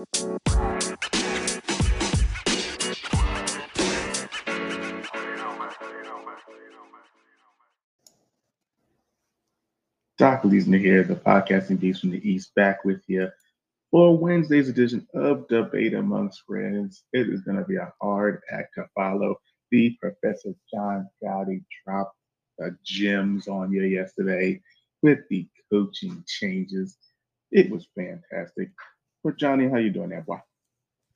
Doc Leesner here, the podcasting beast from the East, back with you for Wednesday's edition of Debate Amongst Friends. It is going to be a hard act to follow. The Professor John Gotti dropped the gems on you yesterday with the coaching changes. It was fantastic. But Johnny, how you doing there, boy?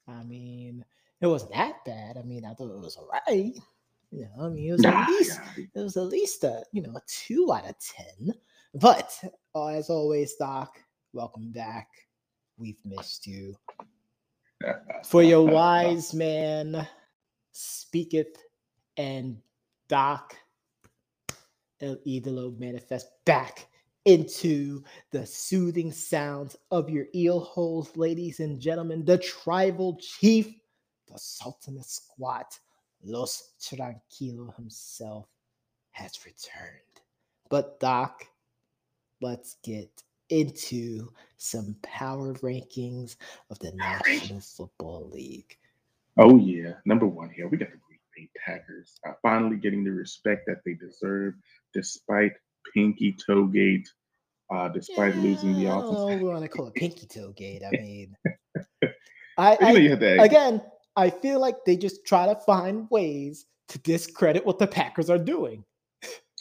I mean, it wasn't that bad. I mean, I thought it was all right. You know, I mean, it was at least it was at least a you know a two out of ten. But uh, as always, Doc, welcome back. We've missed you. For your wise man speaketh, and Doc El Idolo manifest back into the soothing sounds of your eel holes, ladies and gentlemen. The tribal chief, the Sultan of Squat, Los Tranquilo himself, has returned. But Doc, let's get into some power rankings of the National Football League. Oh yeah, number one here we got the Green Bay Packers uh, finally getting the respect that they deserve, despite Pinky Toegate, uh, despite yeah, losing the offense. We want to call it Pinky Toegate. I mean, I, I you know again, I feel like they just try to find ways to discredit what the Packers are doing.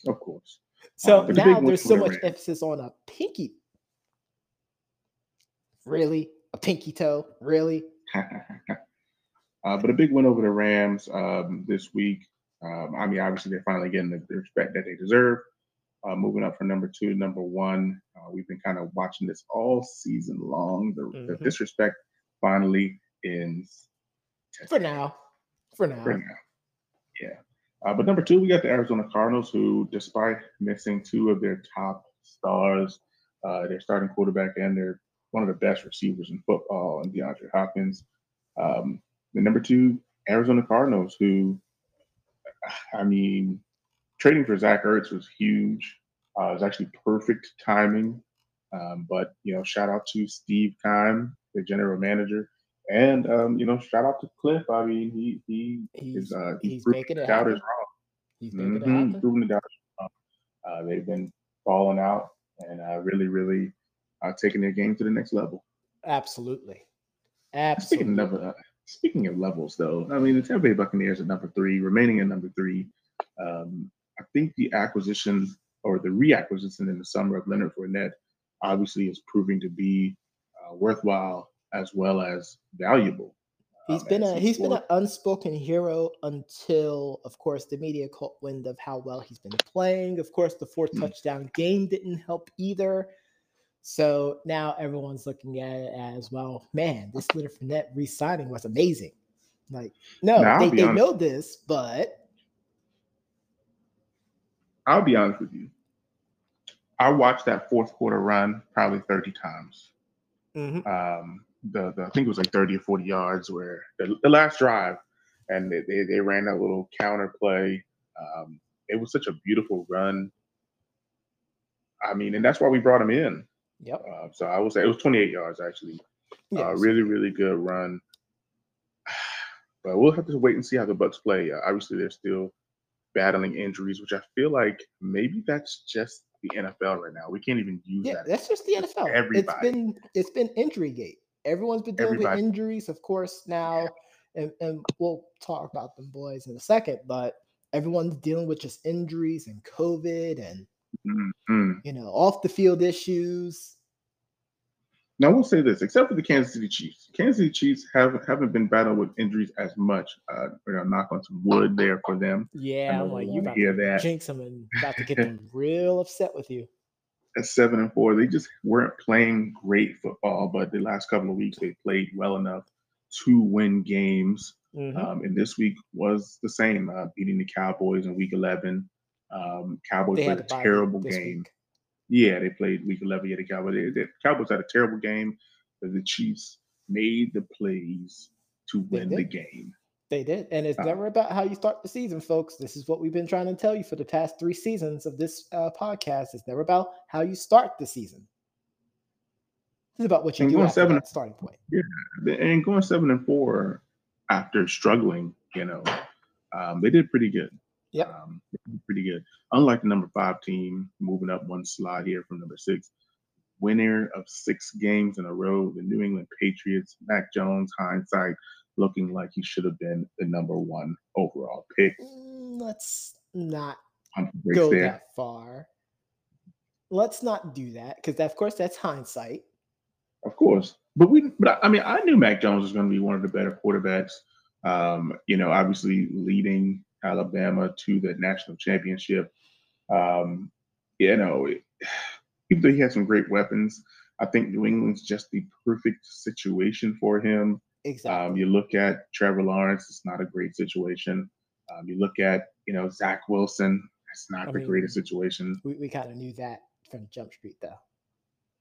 Of course. So uh, now there's so much emphasis on a pinky. Really? A pinky toe? Really? uh, but a big win over the Rams um, this week. Um, I mean, obviously, they're finally getting the, the respect that they deserve. Uh, moving up from number two to number one. Uh, we've been kind of watching this all season long. The, mm-hmm. the disrespect finally ends. For now. For now. For now. Yeah. Uh, but number two, we got the Arizona Cardinals, who, despite missing two of their top stars, uh, their starting quarterback and their one of the best receivers in football, and DeAndre Hopkins. Um, the number two, Arizona Cardinals, who, I mean, trading for Zach Ertz was huge. Uh, it was actually perfect timing. Um, but you know, shout out to Steve Keim, the general manager, and um, you know, shout out to Kliff. I mean, he he he's, is uh, he's, he's making it doubters wrong. He's making mm-hmm. it. Proving the doubters wrong. Uh, they've been falling out and uh, really, really uh, taking their game to the next level. Absolutely, absolutely. Speaking of, uh, speaking of levels, though, I mean, the Tampa Bay Buccaneers at number three, remaining at number three. Um, I think the acquisition or the reacquisition in the summer of Leonard Fournette obviously is proving to be uh, worthwhile as well as valuable. He's um, been a he's been an unspoken hero until, of course, the media caught wind of how well he's been playing. Of course, the 4 mm-hmm. touchdown game didn't help either. So now everyone's looking at it as well. Man, this Leonard Fournette re-signing was amazing. Like, no, now, they, they know this, but I'll be honest with you. I watched that fourth quarter run probably 30 times. Mm-hmm. Um, the, the I think it was like 30 or 40 yards where the, the last drive and they, they, they, ran that little counter play. Um, it was such a beautiful run. I mean, and that's why we brought him in. Yep. Uh, so I would say it was 28 yards actually. Uh, yes. Uh, really, really good run. But we'll have to wait and see how the Bucs play. Uh, obviously, they're still battling injuries, which I feel like maybe that's just the NFL right now. We can't even use yeah, that. That's just the NFL. Everybody. It's been it's been injury gate. Everyone's been dealing Everybody. with injuries, of course, now, and, and we'll talk about them boys in a second, but everyone's dealing with just injuries and COVID and mm-hmm. you know, off the field issues. Now, I will say this: except for the Kansas City Chiefs, Kansas City Chiefs haven't haven't been battling with injuries as much. Uh, we're gonna knock on some wood there for them. Yeah, I'm like you about hear to that. jinx them and about to get them real upset with you. At seven and four, they just weren't playing great football, but the last couple of weeks they played well enough to win games. Mm-hmm. Um, and this week was the same, uh, beating the Cowboys in Week 11. Um, Cowboys they played a terrible game. Week. Yeah, they played Week 11. Yeah, the Cowboys. They, the Cowboys had a terrible game, but the Chiefs made the plays to win the game. They did. And it's uh, never about how you start the season, folks. This is what we've been trying to tell you for the past three seasons of this uh, podcast. It's never about how you start the season. It's about what you do after seven- that starting point. Yeah, and going seven and four after struggling, you know, um, they did pretty good. Yep. Um, pretty good. Unlike the number five team, moving up one slot here from number six, winner of six games in a row, the New England Patriots. Mac Jones, hindsight, looking like he should have been the number one overall pick. Mm, Let's not go there. that far. Let's not do that because, of course, that's hindsight. Of course, but we, but I I mean, I knew Mac Jones was going to be one of the better quarterbacks. Um, you know, obviously leading Alabama to the national championship. Um, you know, it- even though he had some great weapons, I think New England's just the perfect situation for him. Exactly. Um, you look at Trevor Lawrence; it's not a great situation. Um, you look at you know Zach Wilson; it's not I the mean, greatest situation. we we kind of knew that from Jump Street, though.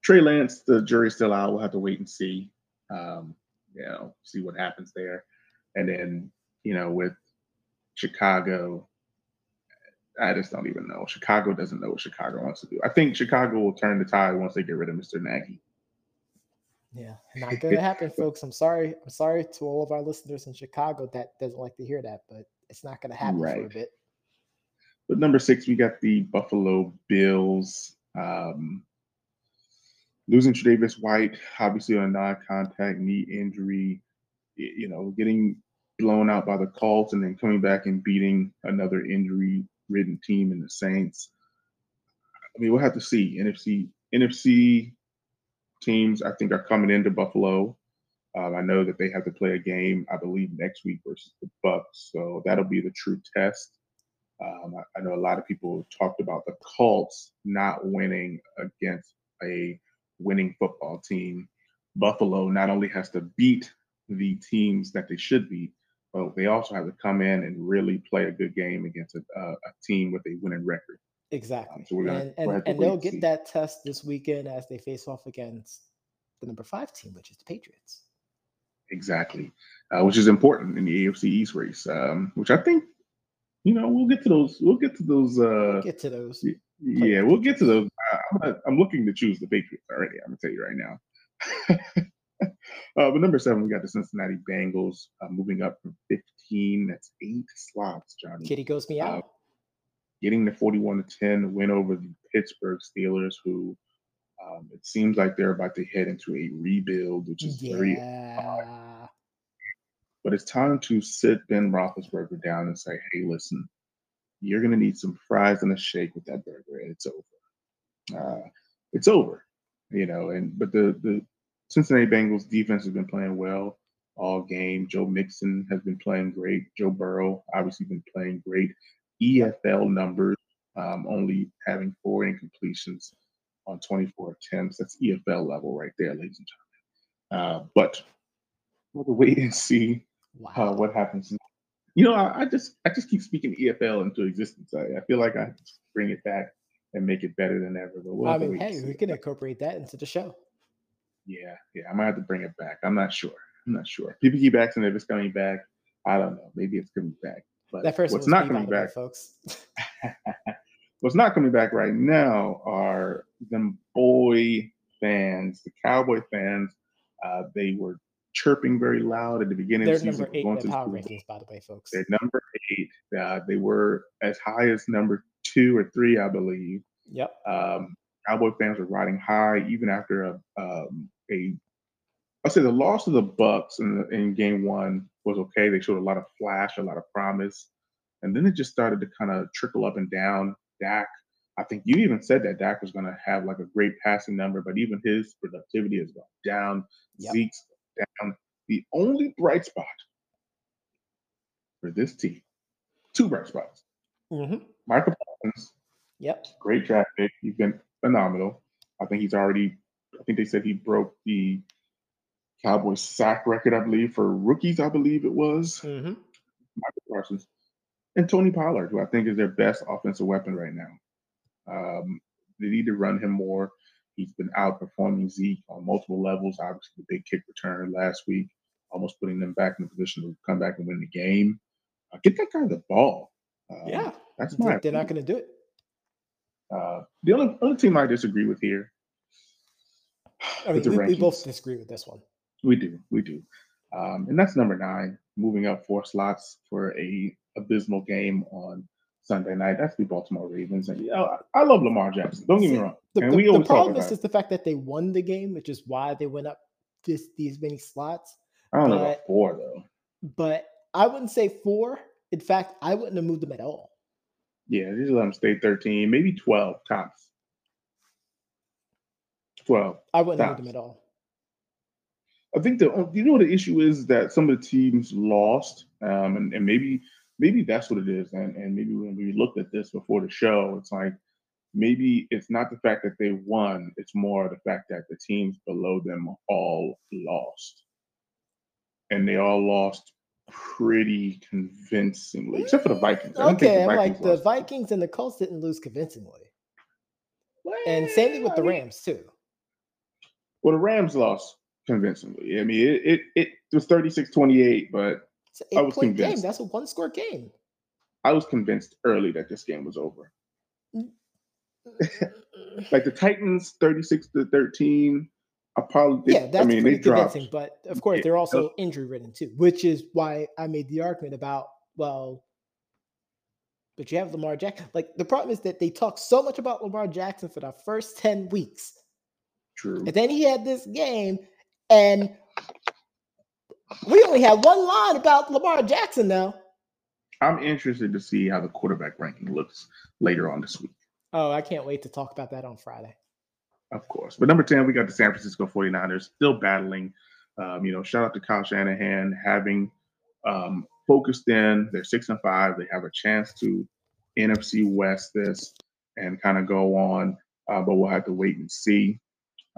Trey Lance, the jury's still out. We'll have to wait and see. Um, you know, see what happens there. And then, you know, with Chicago, I just don't even know. Chicago doesn't know what Chicago wants to do. I think Chicago will turn the tide once they get rid of Mr. Nagy. Yeah, not gonna happen, folks. I'm sorry. I'm sorry to all of our listeners in Chicago that doesn't like to hear that, but it's not gonna happen for a bit. But number six, we got the Buffalo Bills. Um, losing Davis White, obviously on a non-contact knee injury. You know, getting blown out by the Colts and then coming back and beating another injury-ridden team in the Saints. I mean, we'll have to see. NFC NFC teams, I think, are coming into Buffalo. Um, I know that they have to play a game, I believe, next week versus the Bucs, so that'll be the true test. Um, I, I know a lot of people talked about the Colts not winning against a winning football team. Buffalo not only has to beat the teams that they should beat, but they also have to come in and really play a good game against a, a, a team with a winning record. Exactly. so we're gonna- and we'll and, have to and they'll and get that test this weekend as they face off against the number five team, which is the Patriots. Exactly, uh, which is important in the AFC East race, um, which I think, you know, we'll get to those. We'll get to those. Uh, Get to those. y- yeah, we'll get to those. Uh, I'm, gonna- I'm looking to choose the Patriots already. I'm gonna tell you right now. uh, but number seven, we got the Cincinnati Bengals uh, moving up from 15. That's eight slots, Johnny. Kitty goes me out. Getting the 41 to 10 win over the Pittsburgh Steelers, who um, it seems like they're about to head into a rebuild, which is very yeah. But it's time to sit Ben Roethlisberger down and say, "Hey, listen, you're going to need some fries and a shake with that burger, and it's over. Uh, it's over, you know." And but the the Cincinnati Bengals defense has been playing well all game. Joe Mixon has been playing great. Joe Burrow obviously been playing great. EFL numbers, um, only having four incompletions on 24 attempts. That's EFL level right there, ladies and gentlemen. Uh, but we'll wait and see Wow. uh, what happens. You know, I, I just I just keep speaking EFL into existence. I, I feel like I bring it back and make it better than ever. But we'll I mean, hey, we can incorporate that into the show. Yeah, yeah, I might have to bring it back. I'm not sure. I'm not sure. People keep asking if it's coming back. I don't know. Maybe it's coming back. But That first what's not coming back, folks. what's not coming back right now are them boy fans, the Cowboy fans. Uh, they were chirping very loud at the beginning They're of the season. number eight going in to the the power rankings, by the way, folks. They're number eight. Uh, they were as high as number two or three, I believe. Yep. Um, Cowboy fans were riding high even after a um, a I say the loss of the Bucs in, the, in Game One was okay. They showed a lot of flash, a lot of promise, and then it just started to kind of trickle up and down. Dak, I think you even said that Dak was going to have like a great passing number, but even his productivity has gone down. Yep. Zeke's down. The only bright spot for this team, two bright spots. hmm Micah Parsons, Yep. great draft pick. He's been phenomenal. I think he's already. I think they said he broke the Cowboys sack record, I believe, for rookies. I believe it was hmm Micah Parsons and Tony Pollard, who I think is their best offensive weapon right now. Um, they need to run him more. He's been outperforming Zeke on multiple levels. Obviously, the big kick return last week, almost putting them back in a position to come back and win the game. Uh, get that guy the ball. Um, Yeah. that's my. they're not going to do it. Uh, the only, only team I disagree with here, I mean, we, we, both disagree with this one. We do, we do, um, and that's number nine. Moving up four slots for a abysmal game on Sunday night. That's the Baltimore Ravens, and you know, I, love Lamar Jackson. Don't get me wrong. The, and we the problem is just the fact that they won the game, which is why they went up this these many slots. I don't but, know about four though. But I wouldn't say four. In fact, I wouldn't have moved them at all. Yeah, just let them stay 13, maybe 12 tops. 12. I wouldn't have them at all. I think the you know what the issue is that some of the teams lost, um, and, and maybe maybe that's what it is. And and maybe when we looked at this before the show, it's like maybe it's not the fact that they won, it's more the fact that the teams below them all lost. And they all lost pretty convincingly, except for the Vikings. okay, the Vikings like the Vikings and the Colts didn't lose convincingly. Well, and same thing with the Rams too. Well, the Rams lost convincingly. I mean, it it, it was 36-28, but I was convinced. Game. That's a one score game. I was convinced early that this game was over. Mm. like the Titans 36 to 13 I probably yeah, that's I mean, pretty convincing. But of course, they're also injury ridden too, which is why I made the argument about well, but you have Lamar Jackson. Like the problem is that they talk so much about Lamar Jackson for the first ten weeks. True. And then he had this game, and we only have one line about Lamar Jackson now. I'm interested to see how the quarterback ranking looks later on this week. Oh, I can't wait to talk about that on Friday. Of course. But number 10, we got the San Francisco 49ers still battling. Um, you know, shout out to Kyle Shanahan having um, focused in. They're six and five. They have a chance to NFC West this and kind of go on, uh, but we'll have to wait and see.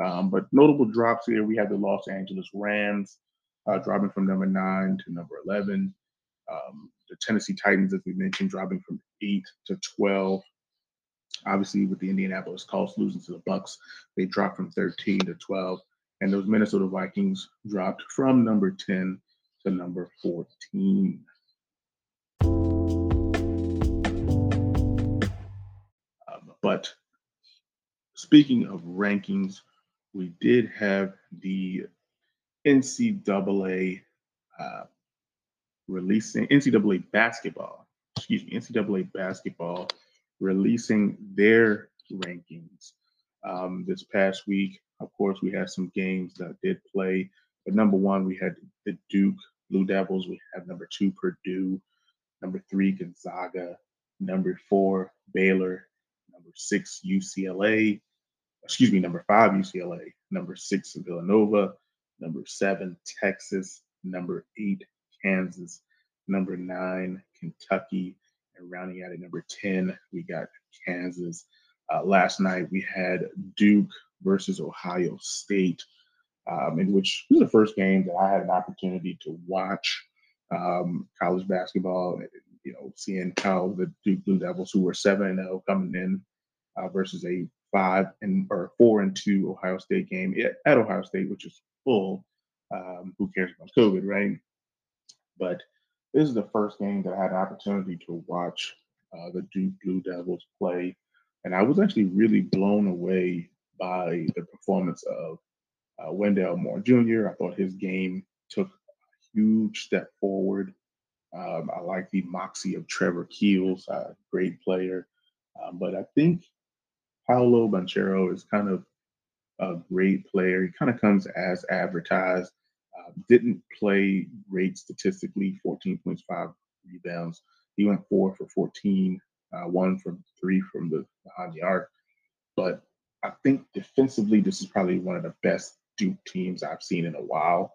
Um, but notable drops here we have the Los Angeles Rams uh, dropping from number nine to number 11. Um, the Tennessee Titans, as we mentioned, dropping from eight to 12. Obviously, with the Indianapolis Colts losing to the Bucs, they dropped from 13 to 12, and those Minnesota Vikings dropped from number 10 to number 14. Um, but speaking of rankings, we did have the NCAA uh, releasing NCAA basketball. Excuse me, NCAA basketball releasing their rankings um, this past week. Of course, we had some games that did play. But number one, we had the Duke Blue Devils. We have number two, Purdue. Number three, Gonzaga. Number four, Baylor. Number six, UCLA. Excuse me, number five, UCLA. Number six, Villanova. Number seven, Texas. Number eight, Kansas. Number nine, Kentucky. And rounding out at number 10, we got Kansas. Uh, last night we had Duke versus Ohio State, um, in which was the first game that I had an opportunity to watch um, college basketball. You know, seeing how the Duke Blue Devils, who were seven and zero, oh coming in uh, versus a five and or four and two Ohio State game at Ohio State, which is full. Um, who cares about COVID, right? But this is the first game that I had an opportunity to watch uh, the Duke Blue Devils play, and I was actually really blown away by the performance of uh, Wendell Moore Jr. I thought his game took a huge step forward. Um, I like the moxie of Trevor Keels, a great player, um, but I think Paolo Banchero is kind of a great player. He kind of comes as advertised. Uh, didn't play great statistically, 14.5 rebounds. He went four for 14, uh, one from three from the behind the arc. But I think defensively, this is probably one of the best Duke teams I've seen in a while.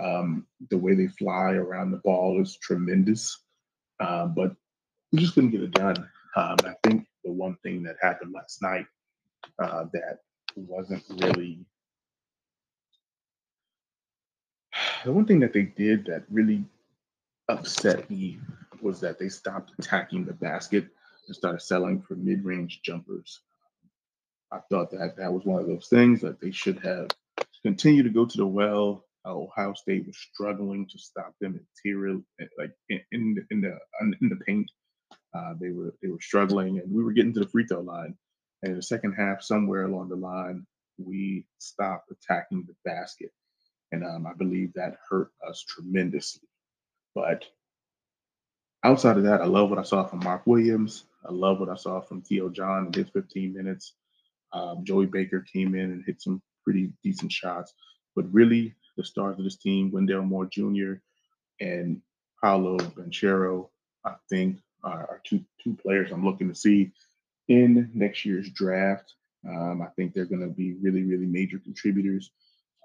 Um, the way they fly around the ball is tremendous, uh, but we just couldn't get it done. Um, I think the one thing that happened last night uh, that wasn't really the one thing that they did that really upset me was that they stopped attacking the basket and started selling for mid-range jumpers. I thought that that was one of those things that they should have continued to go to the well. Ohio State was struggling to stop them interior, like in in the in the paint. Uh, they were they were struggling, and we were getting to the free throw line. And in the second half, somewhere along the line, we stopped attacking the basket. And um, I believe that hurt us tremendously. But outside of that, I love what I saw from Mark Williams. I love what I saw from Theo John in his 15 minutes. Um, Joey Baker came in and hit some pretty decent shots. But really, the stars of this team, Wendell Moore Jr. and Paolo Banchero, I think, are, are two two players I'm looking to see in next year's draft. Um, I think they're going to be really, really major contributors.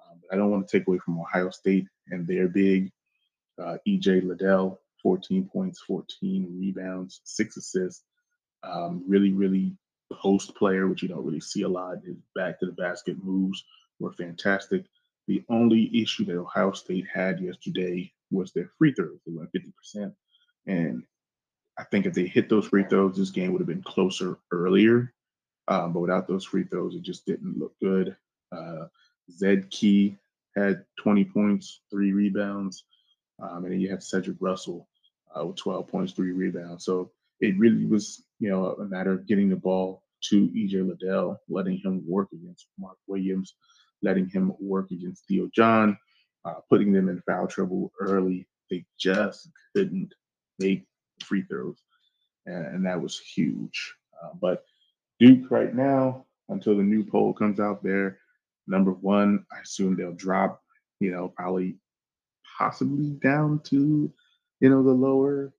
Um, but I don't want to take away from Ohio State and their big uh, EJ Liddell, 14 points, 14 rebounds, six assists. Um, really, really post player, which you don't really see a lot. His back to the basket moves were fantastic. The only issue that Ohio State had yesterday was their free throws. They went 50%. And I think if they hit those free throws, this game would have been closer earlier. Um, but without those free throws, it just didn't look good. Uh, Zed Key had 20 points, three rebounds. Um, and then you have Cedric Russell uh, with 12 points, three rebounds. So it really was, you know, a matter of getting the ball to EJ Liddell, letting him work against Mark Williams, letting him work against Theo John, uh, putting them in foul trouble early. They just couldn't make free throws, and, and that was huge. Uh, but Duke right now, until the new poll comes out there, number one, I assume they'll drop, you know, probably possibly down to, you know, the lower.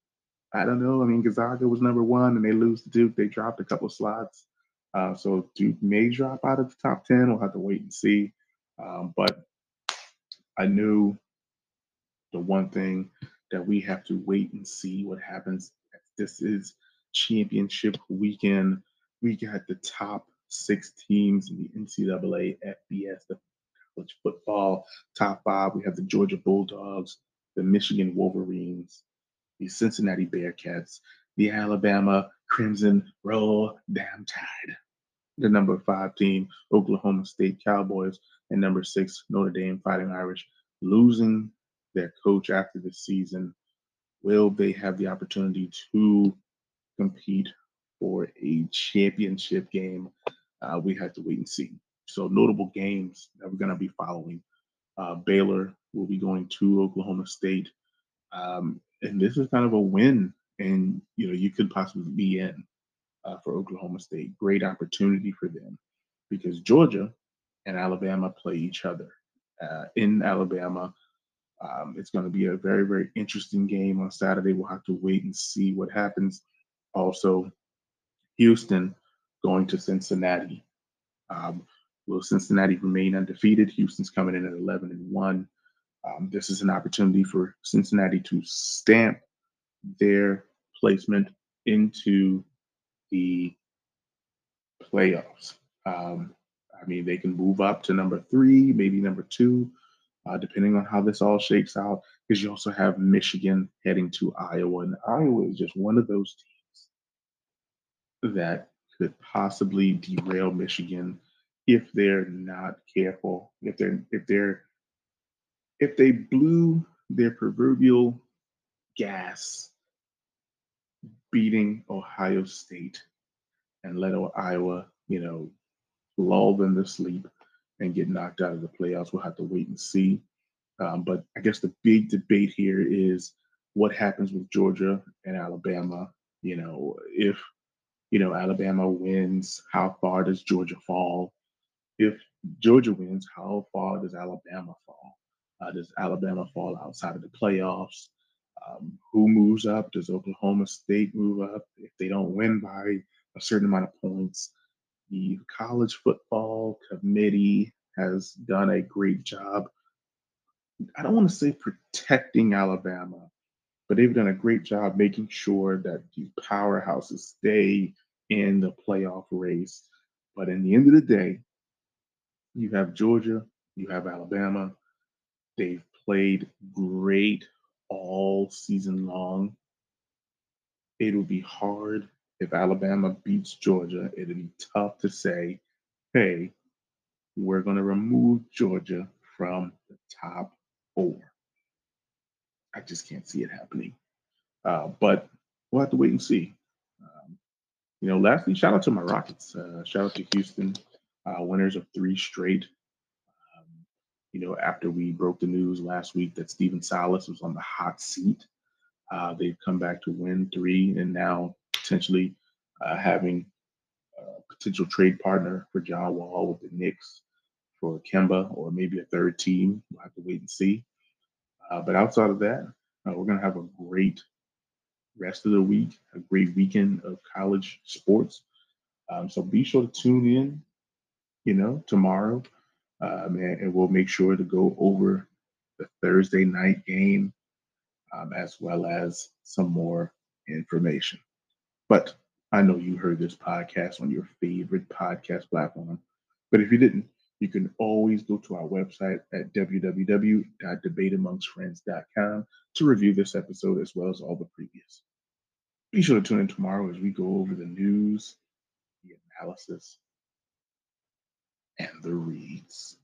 I don't know. I mean, Gonzaga was number one, and they lose to Duke. They dropped a couple slots, uh, so Duke may drop out of the top ten. We'll have to wait and see. Um, but I knew the one thing that we have to wait and see what happens. This is championship weekend. We got the top six teams in the NCAA FBS, the college football top five. We have the Georgia Bulldogs, the Michigan Wolverines, the Cincinnati Bearcats, the Alabama Crimson Roll Damn Tide, the number five team, Oklahoma State Cowboys, and number six, Notre Dame Fighting Irish, losing their coach after the season. Will they have the opportunity to compete for a championship game? Uh, we have to wait and see. So, notable games that we're going to be following. Uh, Baylor will be going to Oklahoma State, um, and this is kind of a win, and you know you could possibly be in uh, for Oklahoma State. Great opportunity for them because Georgia and Alabama play each other uh, in Alabama. Um, it's going to be a very, very interesting game on Saturday. We'll have to wait and see what happens. Also, Houston going to Cincinnati. Um, will Cincinnati remain undefeated? Houston's coming in at 11 and 1. Um, this is an opportunity for Cincinnati to stamp their placement into the playoffs. Um, I mean, they can move up to number three, maybe number two, uh, depending on how this all shakes out. Because you also have Michigan heading to Iowa, and Iowa is just one of those teams that could possibly derail Michigan if they're not careful. If they're if they're if they blew their proverbial gas beating Ohio State and let Iowa, you know, lull them to sleep and get knocked out of the playoffs. We'll have to wait and see. Um, but I guess the big debate here is what happens with Georgia and Alabama. You know, if you know Alabama wins, how far does Georgia fall? If Georgia wins, how far does Alabama fall? Uh, does Alabama fall outside of the playoffs? Um, who moves up? Does Oklahoma State move up? If they don't win by a certain amount of points, the college football committee has done a great job. I don't want to say protecting Alabama, but they've done a great job making sure that these powerhouses stay in the playoff race. But in the end of the day, you have Georgia, you have Alabama. They've played great all season long. It'll be hard if Alabama beats Georgia. It'll be tough to say, hey, we're going to remove Georgia from the top four. I just can't see it happening. Uh, but we'll have to wait and see. Um, you know, lastly, shout out to my Rockets. Uh, shout out to Houston. uh, winners of three straight. Um, you know, after we broke the news last week that Stephen Silas was on the hot seat, uh, they've come back to win three and now potentially uh, having a potential trade partner for John Wall with the Knicks for Kemba or maybe a third team. We'll have to wait and see. Uh, but outside of that, uh, we're going to have a great rest of the week, a great weekend of college sports. Um, so be sure to tune in, you know, tomorrow, um, and, and, we'll make sure to go over the Thursday night game um, as well as some more information. But I know you heard this podcast on your favorite podcast platform. But if you didn't, you can always go to our website at www.debateamongstfriends.com to review this episode as well as all the previous. Be sure to tune in tomorrow as we go over the news, the analysis, and the reads.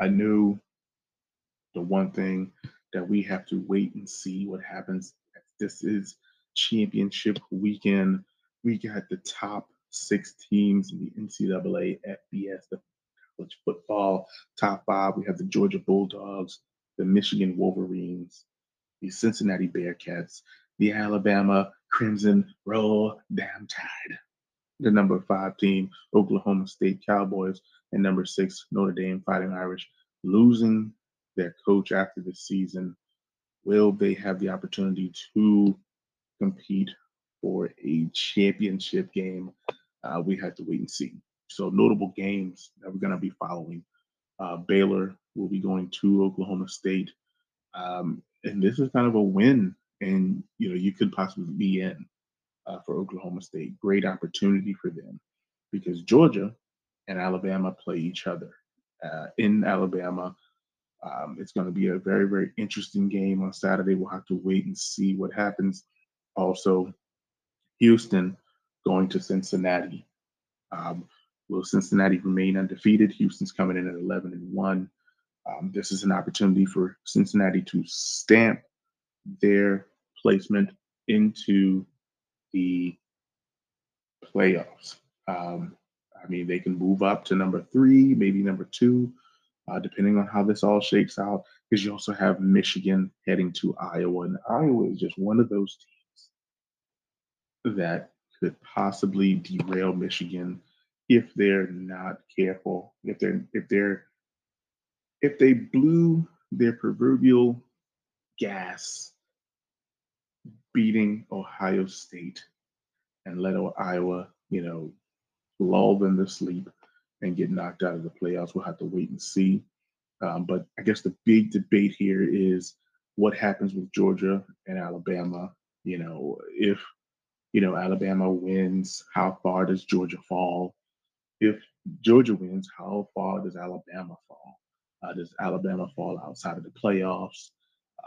I knew the one thing that we have to wait and see what happens. This is championship weekend. We got the top six teams in the NCAA FBS, the college football top five. We have the Georgia Bulldogs, the Michigan Wolverines, the Cincinnati Bearcats, the Alabama Crimson Roll Damn Tide, the number five team, Oklahoma State Cowboys, and number six, Notre Dame Fighting Irish, losing their coach after the season. Will they have the opportunity to compete for a championship game? Uh, we have to wait and see. So, notable games that we're going to be following. Uh, Baylor will be going to Oklahoma State. Um, and this is kind of a win, and you know you could possibly be in uh, for Oklahoma State. Great opportunity for them because Georgia and Alabama play each other uh, in Alabama. Um, it's going to be a very, very interesting game on Saturday. We'll have to wait and see what happens. Also, Houston going to Cincinnati. Um, will Cincinnati remain undefeated? Houston's coming in at 11 and 1. Um, this is an opportunity for Cincinnati to stamp their placement into the playoffs. Um, I mean, they can move up to number three, maybe number two, uh, depending on how this all shakes out. Because you also have Michigan heading to Iowa, and Iowa is just one of those teams that could possibly derail Michigan if they're not careful. If they're if they're if they blew their proverbial gas beating Ohio State and let Iowa, you know, lull them to sleep and get knocked out of the playoffs. We'll have to wait and see. Um, but I guess the big debate here is what happens with Georgia and Alabama. You know, if you know Alabama wins, how far does Georgia fall? If Georgia wins, how far does Alabama fall? Uh, does Alabama fall outside of the playoffs?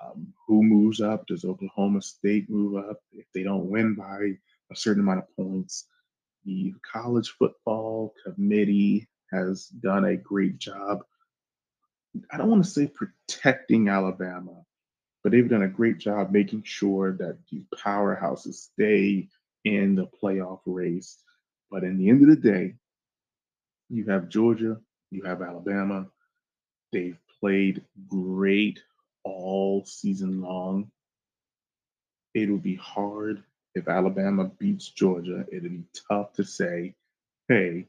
Um, who moves up? Does Oklahoma State move up? If they don't win by a certain amount of points, the college football committee has done a great job. I don't want to say protecting Alabama, but they've done a great job making sure that these powerhouses stay in the playoff race. But in the end of the day, you have Georgia, you have Alabama. They've played great all season long. It'll be hard if Alabama beats Georgia, it'll be tough to say, hey,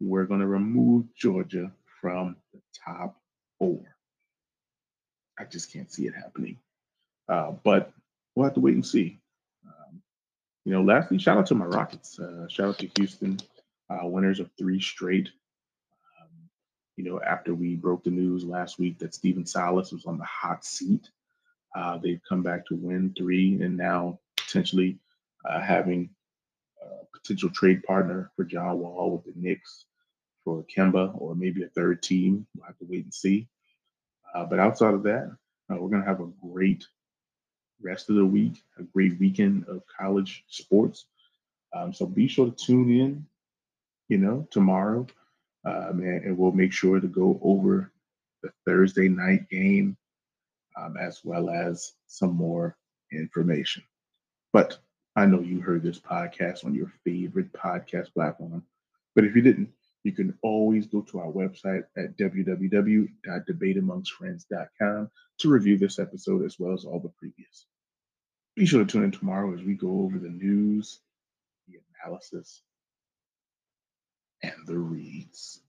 we're going to remove Georgia from the top four. I just can't see it happening. Uh, but we'll have to wait and see. Um, you know, lastly, shout out to my Rockets. Uh, shout out to Houston, uh, winners of three straight. You know, after we broke the news last week that Stephen Silas was on the hot seat, Uh, they've come back to win three and now potentially uh, having a potential trade partner for John Wall with the Knicks for Kemba or maybe a third team. We'll have to wait and see. Uh, but outside of that, uh, we're going to have a great rest of the week, a great weekend of college sports. Um, so be sure to tune in, you know, tomorrow, um, and, and, we'll make sure to go over the Thursday night game um, as well as some more information. But I know you heard this podcast on your favorite podcast platform. But if you didn't, you can always go to our website at www.debateamongstfriends.com to review this episode as well as all the previous. Be sure to tune in tomorrow as we go over the news, the analysis, and the reads.